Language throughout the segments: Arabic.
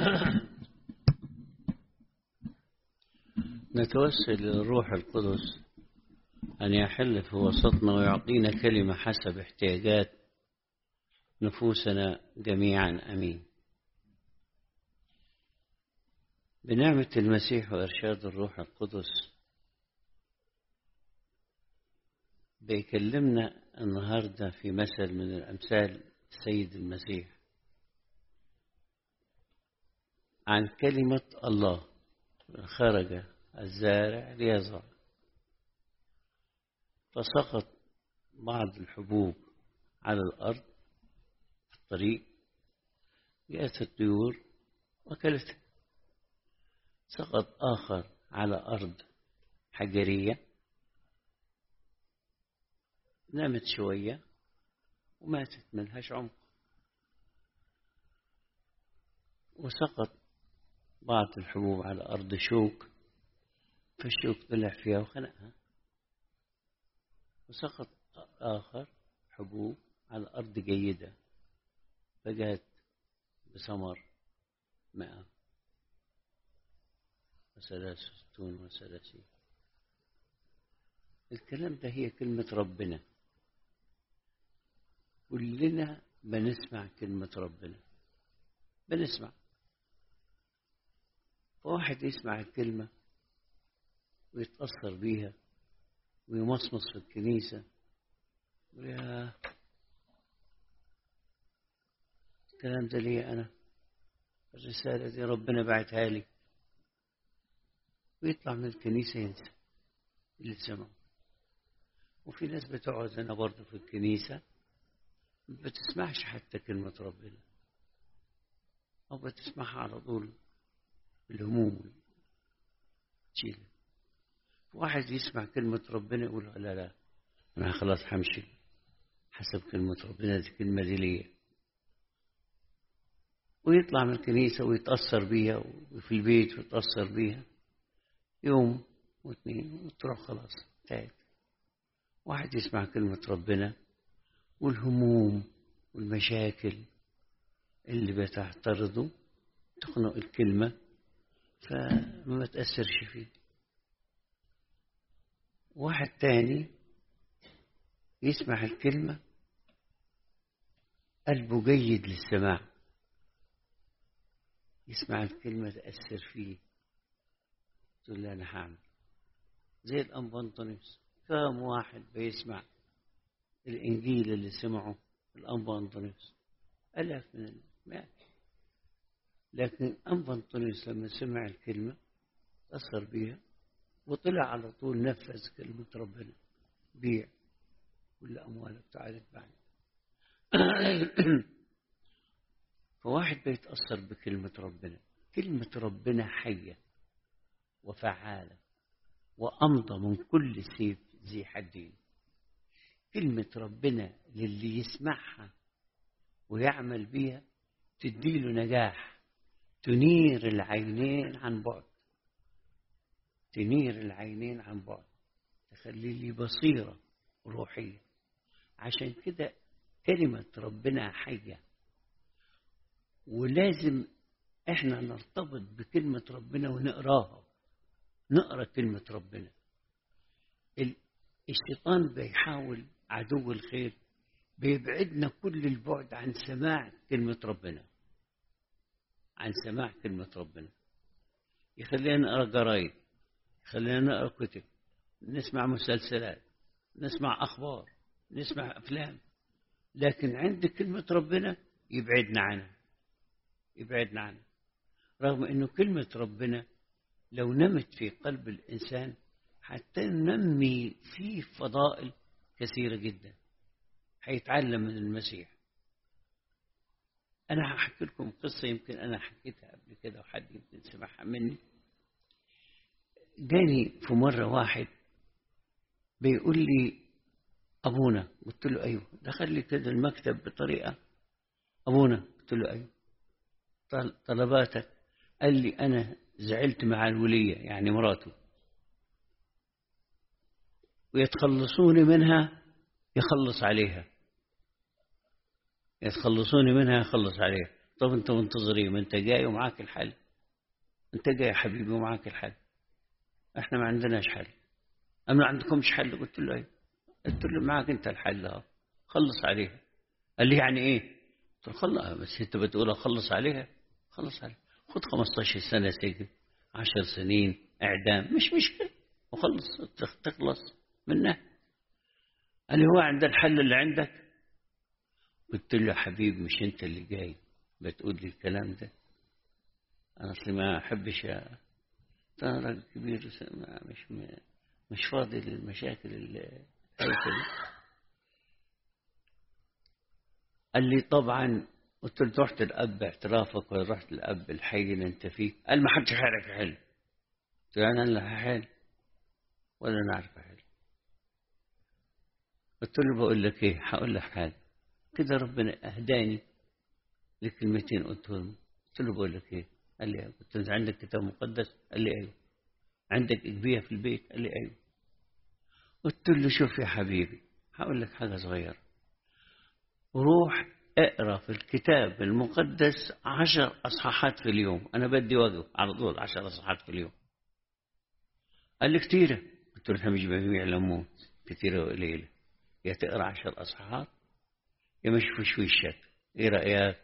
نتوسل للروح القدس أن يحل في وسطنا ويعطينا كلمة حسب احتياجات نفوسنا جميعا. أمين. بنعمة المسيح وإرشاد الروح القدس بيكلمنا النهاردة في مثل من الأمثال السيد المسيح. عن كلمة الله خرج الزارع ليزرع فسقط بعض الحبوب على الأرض في الطريق جاءت الطيور وكلتها سقط آخر على أرض حجرية نامت شوية وماتت ملهاش عمق. وسقط بعض الحبوب على أرض شوك فالشوك طلع فيها وخنقها. وسقط آخر حبوب على أرض جيدة فجاءت بثمر مئة وثلاثون وثلاثين. الكلام ده هي كلمة ربنا. كلنا بنسمع كلمة ربنا. بنسمع. فواحد يسمع الكلمة ويتأثر بيها ويمصمص في الكنيسة. يا الكلام ده ليه أنا؟ الرسالة دي ربنا بعتها لي. ويطلع من الكنيسة ينسى اللي سمعه وفي ناس بتقعد هنا برضه في الكنيسة. بتسمعش حتى كلمة ربنا أو بتسمعها على طول الهموم تشيلها واحد يسمع كلمة ربنا يقول لا لا أنا خلاص همشي حسب كلمة ربنا دي الكلمة دي ليا ويطلع من الكنيسة ويتأثر بيها وفي البيت ويتأثر بيها يوم واثنين وتروح خلاص انتهت واحد يسمع كلمة ربنا والهموم والمشاكل اللي بتعترضه تخنق الكلمة فما تأثرش فيه. واحد تاني يسمع الكلمة قلبه جيد للسماع. يسمع الكلمة تأثر فيه. تقول له أنا هعمل. زي الأنبا أنطونيوس كم واحد بيسمع الإنجيل اللي سمعه الأنبا أنطونيوس. ألاف من المئات لكن أنبا أنطونيوس لما سمع الكلمة أثر بيها وطلع على طول نفذ كلمة ربنا بيع كل أموالك تعالى بعد. فواحد بيتأثر بكلمة ربنا. كلمة ربنا حية وفعالة وأمضى من كل سيف ذي حدين كلمة ربنا للي يسمعها ويعمل بيها تديله نجاح تنير العينين عن بعد تنير العينين عن بعد تخلي لي بصيرة روحية. عشان كده كلمة ربنا حية. ولازم إحنا نرتبط بكلمة ربنا ونقراها. نقرأ كلمة ربنا. الشيطان بيحاول عدو الخير بيبعدنا كل البعد عن سماع كلمة ربنا. عن سماع كلمة ربنا. يخلينا نقرأ جرايد يخلينا نقرأ كتب نسمع مسلسلات نسمع أخبار نسمع أفلام. لكن عند كلمة ربنا يبعدنا عنها يبعدنا عنها. رغم أنه كلمة ربنا لو نمت في قلب الإنسان حتى ننمي فيه فضائل كثيرة جدا هيتعلم من المسيح. أنا هحكي لكم قصة يمكن أنا حكيتها قبل كده وحد يمكن سمعها مني. جاني في مرة واحد بيقول لي أبونا قلت له أيوه. دخل لي كده المكتب بطريقة أبونا قلت له أيوه. طلباتك؟ قال لي أنا زعلت مع الولية يعني مراته. ويتخلصوني منها يخلص عليها. يا تخلصوني منها يا اخلص عليها. طب انت منتظر إيه ما انت جاي ومعاك الحل. انت جاي يا حبيبي ومعاك الحل. إحنا ما عندناش حل. اما ما عندكمش حل؟ قلت له إيه قلت له معاك انت الحل أهو. خلص عليها. قال لي يعني إيه؟ قلت له خلص. بس انت بتقول أخلص عليها؟ خلص عليها. خد 15 سنة سجن 10 سنين إعدام. مش مشكلة. وخلص تخلص. منها قال لي هو عند الحل اللي عندك. قلت له يا حبيبي مش انت اللي جاي بتقول لي الكلام ده؟ أنا أصلي ما أحبش أنا راجل كبير مش مش فاضي للمشاكل اللي قال لي طبعا قلت له رحت الاب باعترافك ولا رحت الاب الحي اللي أنت فيه؟ قال ما حدش هيعرف يحل قلت له أنا اللي هحل ولا نعرف أحل. قلت له بقول لك إيه هقول لك حاجة. كده ربنا أهداني لكلمتين قلتهم. قلت له بقول لك إيه قال لي أيوه. قلت له عندك كتاب مقدس؟ قال لي أيوه. عندك إجبية في البيت؟ قال لي أيوه. قلت له شوف يا حبيبي هقول لك حاجة صغيرة. روح اقرأ في الكتاب المقدس عشر أصحاحات في اليوم. أنا بدي واجب على طول عشر أصحاحات في اليوم. قال لي كتيرة. قلت له إحنا مش بجميع الأمور كتيرة وقليلة. يا تقرا عشر اصحاحات يا مش شويشات إيه رأيك؟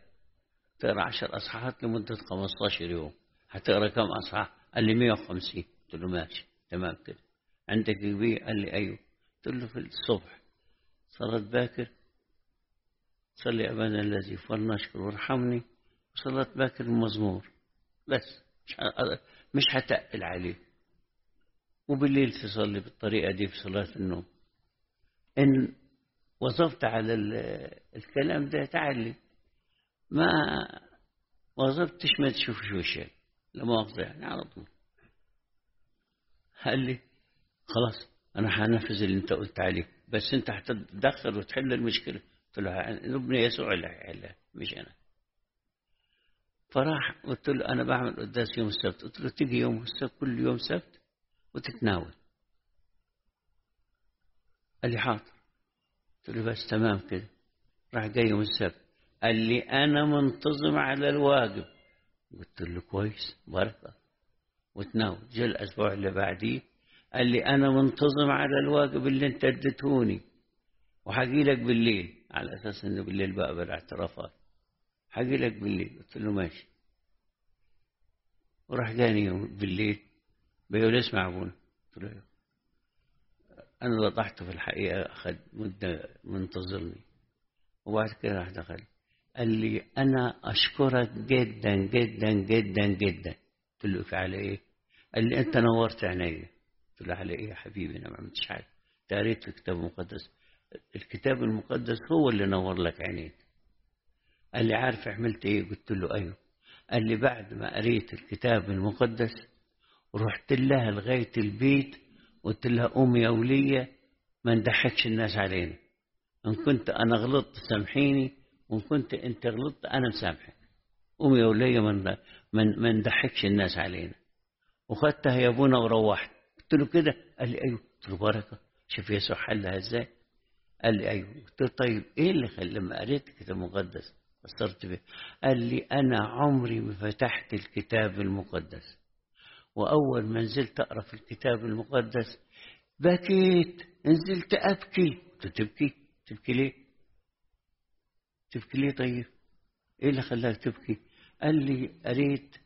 تقرأ عشر اصحاحات لمدة 15 يوم. هتقرأ كم أصحاح؟ قال لي 150 قلت له ماشي تمام كده. عندك كبير قال لي أيوه. قلت له في الصبح. صلاه باكر؟ صلي أبانا الذي فلنشكر وارحمني. وصلاة باكر المزمور بس. مش مش هتقل عليه. وبالليل تصلي بالطريقة دي في صلاة النوم. إن وظفت على الكلام ده تعلي ما وظفتش ما تشوفش وشك. لا يعني على طول. قال لي خلاص أنا هنفذ اللي أنت قلت عليه. بس أنت هتتدخل وتحل المشكلة. قلت له ابن يسوع اللي هيحلها مش أنا. فراح قلت له أنا بعمل قداس يوم السبت. قلت له تيجي يوم السبت كل يوم سبت وتتناول. قال لي حاضر قلت له بس تمام كده. راح جاي يوم السبت. قال لي أنا منتظم على الواجب. قلت له كويس بركة. وتناول. جاء الأسبوع اللي بعديه. قال لي أنا منتظم على الواجب اللي أنت اديتهوني. وحاجي لك بالليل. على أساس إنه بالليل بقبل اعترافات حاجي لك بالليل. قلت له ماشي. وراح جاني بالليل. بيقول اسمع أبونا. قلت له أنا وضحت في الحقيقة أخذ مدة منتظرني وبعد كده راح دخل. قال لي أنا أشكرك جدا جدا جدا جدا. قلت له على إيه؟ قال لي أنت نورت عينيا. قلت له على إيه يا حبيبي؟ أنا ما عملتش حاجة. قريت في الكتاب المقدس. الكتاب المقدس هو اللي نور لك عينيك. قال لي عارف عملت إيه؟ قلت له أيوه. قال لي بعد ما قريت الكتاب المقدس ورحت لها لغاية البيت قلت لها قومي يا ولية ما نضحكش الناس علينا. إن كنت أنا غلطت سامحيني وإن كنت أنت غلطت أنا مسامحك. قومي يا ولية ما نضحكش الناس علينا. وخدتها يا أبونا وروحت. قلت له كده؟ قال لي أيوه. قلت له بركة شوف يسوع حلها إزاي. قال لي أيوه. قلت له طيب إيه اللي خل... لما قريت الكتاب المقدس اثرت به قال لي أنا عمري ما فتحت الكتاب المقدس. وأول ما نزلت اقرا في الكتاب المقدس بكيت نزلت قلت تبكي؟ تبكي ليه؟ تبكي ليه طيب؟ إيه اللي خلاك تبكي؟ قال لي قريت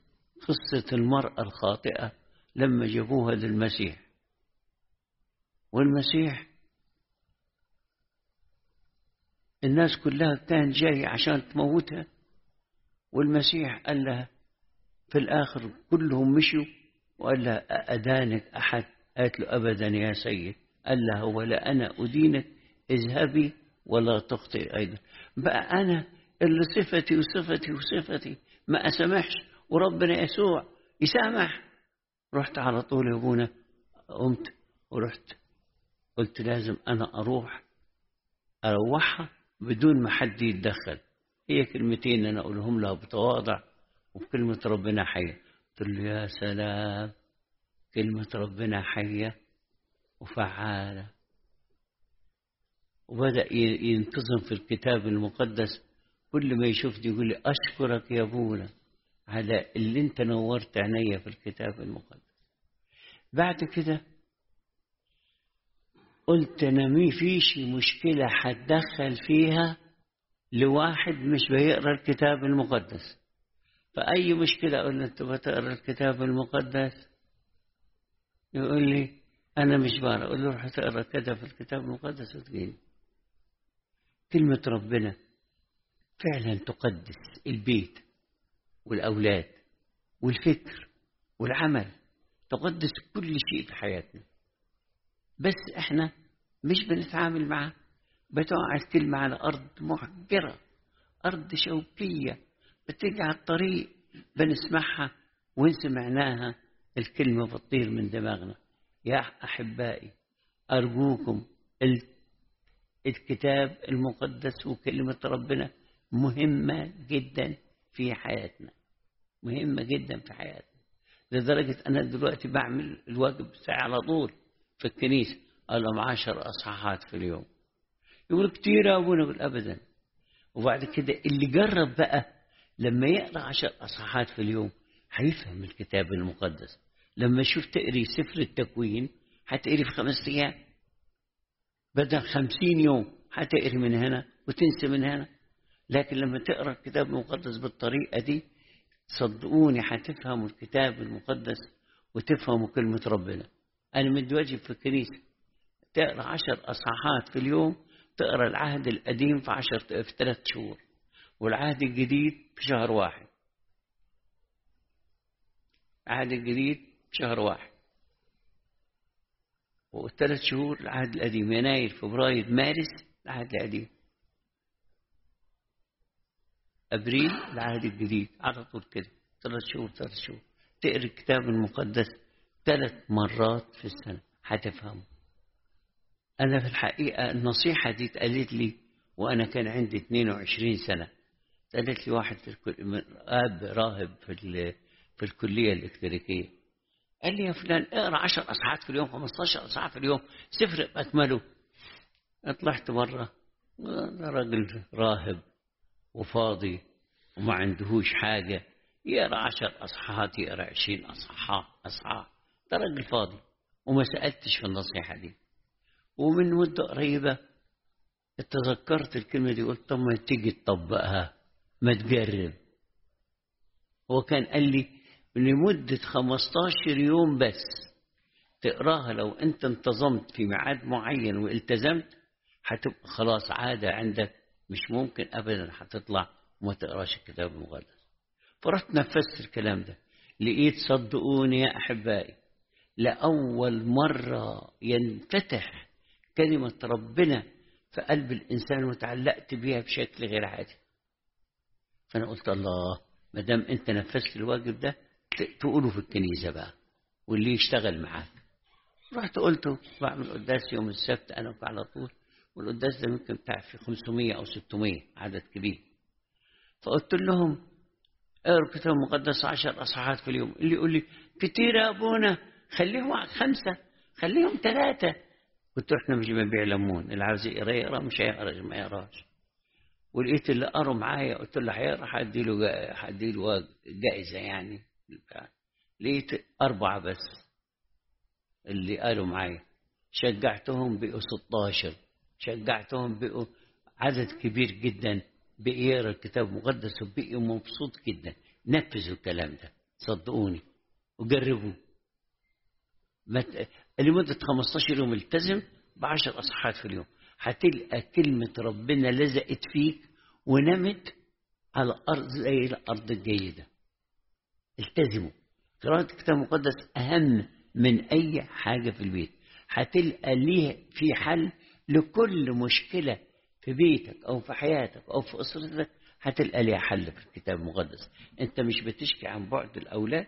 قصة المرأة الخاطئة لما جابوها للمسيح. والمسيح الناس كلها كان جاي عشان تموتها والمسيح قال لها في الآخر كلهم مشوا وقال لها أدانك أحد؟ قالت له أبدا يا سيد. قال لها ولا أنا أدينك اذهبي ولا تخطئ أيضا. بقى أنا اللي صفتي وصفتي وصفتي ما أسامحش وربنا يسوع يسامح. رحت على طول يا أبونا قمت ورحت. قلت لازم أنا أروح أروحها بدون ما حد يتدخل. هي كلمتين أنا أقولهم لها بتواضع وبكلمة ربنا حية. قلت له يا سلام كلمة ربنا حية وفعالة. وبدأ ينتظم في الكتاب المقدس كل ما يشوفني يقول لي أشكرك يا أبونا على اللي أنت نورت عينيا في الكتاب المقدس. بعد كده قلت أنا مي فيش مشكلة هتدخل فيها لواحد مش بيقرأ الكتاب المقدس. فأي مشكلة أقول له أنت بتقرأ الكتاب المقدس؟ يقول لي أنا مش بقرأ أقول له روح تقرأ كده في الكتاب المقدس وتجيني كلمة ربنا فعلا تقدس البيت والأولاد والفكر والعمل تقدس كل شيء في حياتنا. بس إحنا مش بنتعامل معاه بتقع الكلمة على أرض محجرة أرض شوكية. بتيجي على الطريق بنسمعها وإن سمعناها؟ الكلمة بتطير من دماغنا. يا أحبائي أرجوكم الكتاب المقدس وكلمة ربنا مهمة جدا في حياتنا. مهمة جدا في حياتنا. لدرجة أنا دلوقتي بعمل الواجب بتاعي على طول في الكنيسة. قال لهم عشر أصحاحات في اليوم. يقول كتير أبونا أبدا. وبعد كده اللي جرب بقى لما يقرأ عشر أصحاحات في اليوم هيفهم الكتاب المقدس. لما يشوف تقري سفر التكوين هتقري في خمس أيام. بدل خمسين يوم هتقري من هنا وتنسى من هنا. لكن لما تقرأ الكتاب المقدس بالطريقة دي صدقوني هتفهموا الكتاب المقدس وتفهموا كلمة ربنا. أنا مدي واجب في الكنيسة. تقرأ عشر أصحاحات في اليوم تقرأ العهد القديم في عشر في ثلاث شهور. والعهد الجديد في شهر واحد. العهد الجديد في شهر واحد. والثلاث شهور العهد القديم يناير فبراير مارس العهد القديم. أبريل العهد الجديد على طول كده. ثلاث شهور ثلاث شهور. تقرأ الكتاب المقدس ثلاث مرات في السنة هتفهمه. أنا في الحقيقة النصيحة دي اتقالت لي وأنا كان عندي 22 سنة. قالت لي واحد في الكل... آب راهب في. في الكلية الإلكتريكية. قال لي يا فلان اقرأ 10 أصحاحات في اليوم 15 أصحاح في اليوم سفر باكمله طلعت مره راجل راهب وفاضي وما عندهوش حاجة. يقرأ عشر أصحاحات يقرأ عشرين أصحاح أصحاح. ده راجل فاضي وما سألتش في النصيحة دي. ومن مدة قريبة اتذكرت الكلمة دي قلت طب ما تيجي تطبقها. ما تجرب هو كان قال لي لمدة 15 يوم بس تقراها لو أنت انتظمت في ميعاد معين والتزمت هتبقى خلاص عادة عندك مش ممكن ابدا هتطلع وما تقراش الكتاب المقدس. فرحت نفذت الكلام ده لقيت صدقوني يا أحبائي لأول مرة ينفتح كلمة ربنا في قلب الإنسان وتعلقت بيها بشكل غير عادي. فانا قلت الله ما دام انت نفذت الواجب ده تقوله في الكنيسة بقى واللي يشتغل معاك. رحت قلته بعمل قداس يوم السبت أنا على طول والقداس ده ممكن بتاع في 500 أو 600 عدد كبير. فقلت لهم اقروا الكتاب المقدس عشر أصحاحات في اليوم. اللي يقول لي كتير يا أبونا خليهم خمسة خليهم ثلاثة قلت له إحنا مش بنبيع ليمون اللي عاوز يقرأ يقرأ مش هيقرأ ما يقراش. ولقيت اللي قروا معايا قلت له هيقرا هدي له هدي له جائزة يعني. لقيت أربعة بس اللي قالوا معايا. شجعتهم بقوا 16 شجعتهم بقوا عدد كبير جدا بقي يقرا الكتاب المقدس وبقي مبسوط جدا. نفذوا الكلام ده صدقوني. وجربوا. مت... لمدة 15 يوم التزم بعشر أصحاحات في اليوم. هتلقى كلمة ربنا لزقت فيك ونمت على الأرض زي الأرض الجيدة. التزموا. قراءة الكتاب المقدس أهم من أي حاجة في البيت. هتلقى ليه في حل لكل مشكلة في بيتك أو في حياتك أو في أسرتك هتلقى ليها حل في الكتاب المقدس. أنت مش بتشكي عن بعد الأولاد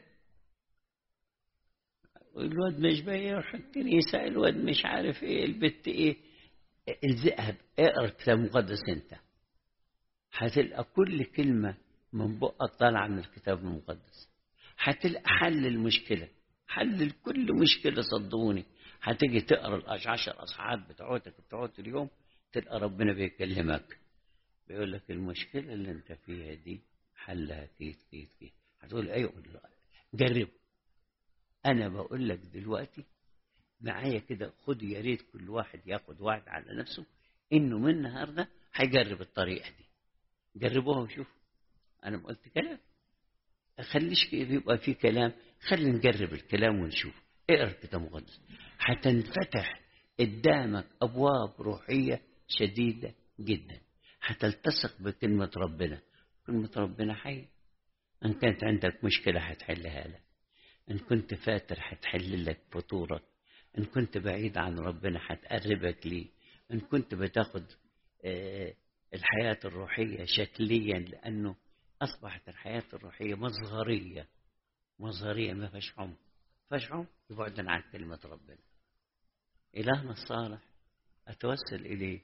الواد مش بيروح الكنيسة الواد مش عارف إيه البت إيه. الزقها اقرأ الكتاب المقدس أنت. هتلقى كل كلمة من بقك طالعة من الكتاب المقدس. هتلقى حل المشكلة. حل لكل مشكلة صدقوني. هتيجي تقرأ العشر اصحاحات بتوعتك بتوعت اليوم تلقى ربنا بيكلمك. بيقول لك المشكلة اللي انت فيها دي حلها كيت كيت كيت هتقول أيوه جرب. أنا بقول لك دلوقتي معايا كده خد يا ريت كل واحد ياخد وعد على نفسه إنه من النهارده هيجرب الطريقة دي. جربوها وشوفوا. أنا ما قلت كلام. خليش يبقى في كلام. خلي نجرب الكلام ونشوف. اقرأ الكتاب المقدس. هتنفتح قدامك أبواب روحية شديدة جدا. هتلتصق بكلمة ربنا. كلمة ربنا حيه إن كانت عندك مشكلة هتحلها لك. إن كنت فاتر هتحل لك فطورك إن كنت بعيد عن ربنا هتقربك ليه إن كنت بتاخد آه، الحياة الروحية شكليا لأنه أصبحت الحياة الروحية مظهرية مظهرية ما فيهاش عمق فيهاش عمق بعدا عن كلمة ربنا. إلهنا الصالح أتوسل إليه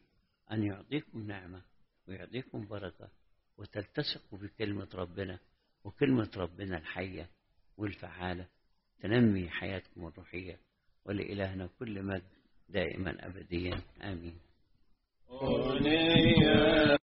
أن يعطيكم نعمة ويعطيكم بركة وتلتصقوا بكلمة ربنا وكلمة ربنا الحية والفعالة. تنمي حياتكم الروحية ولإلهنا كل مجد دائما أبديا. آمين.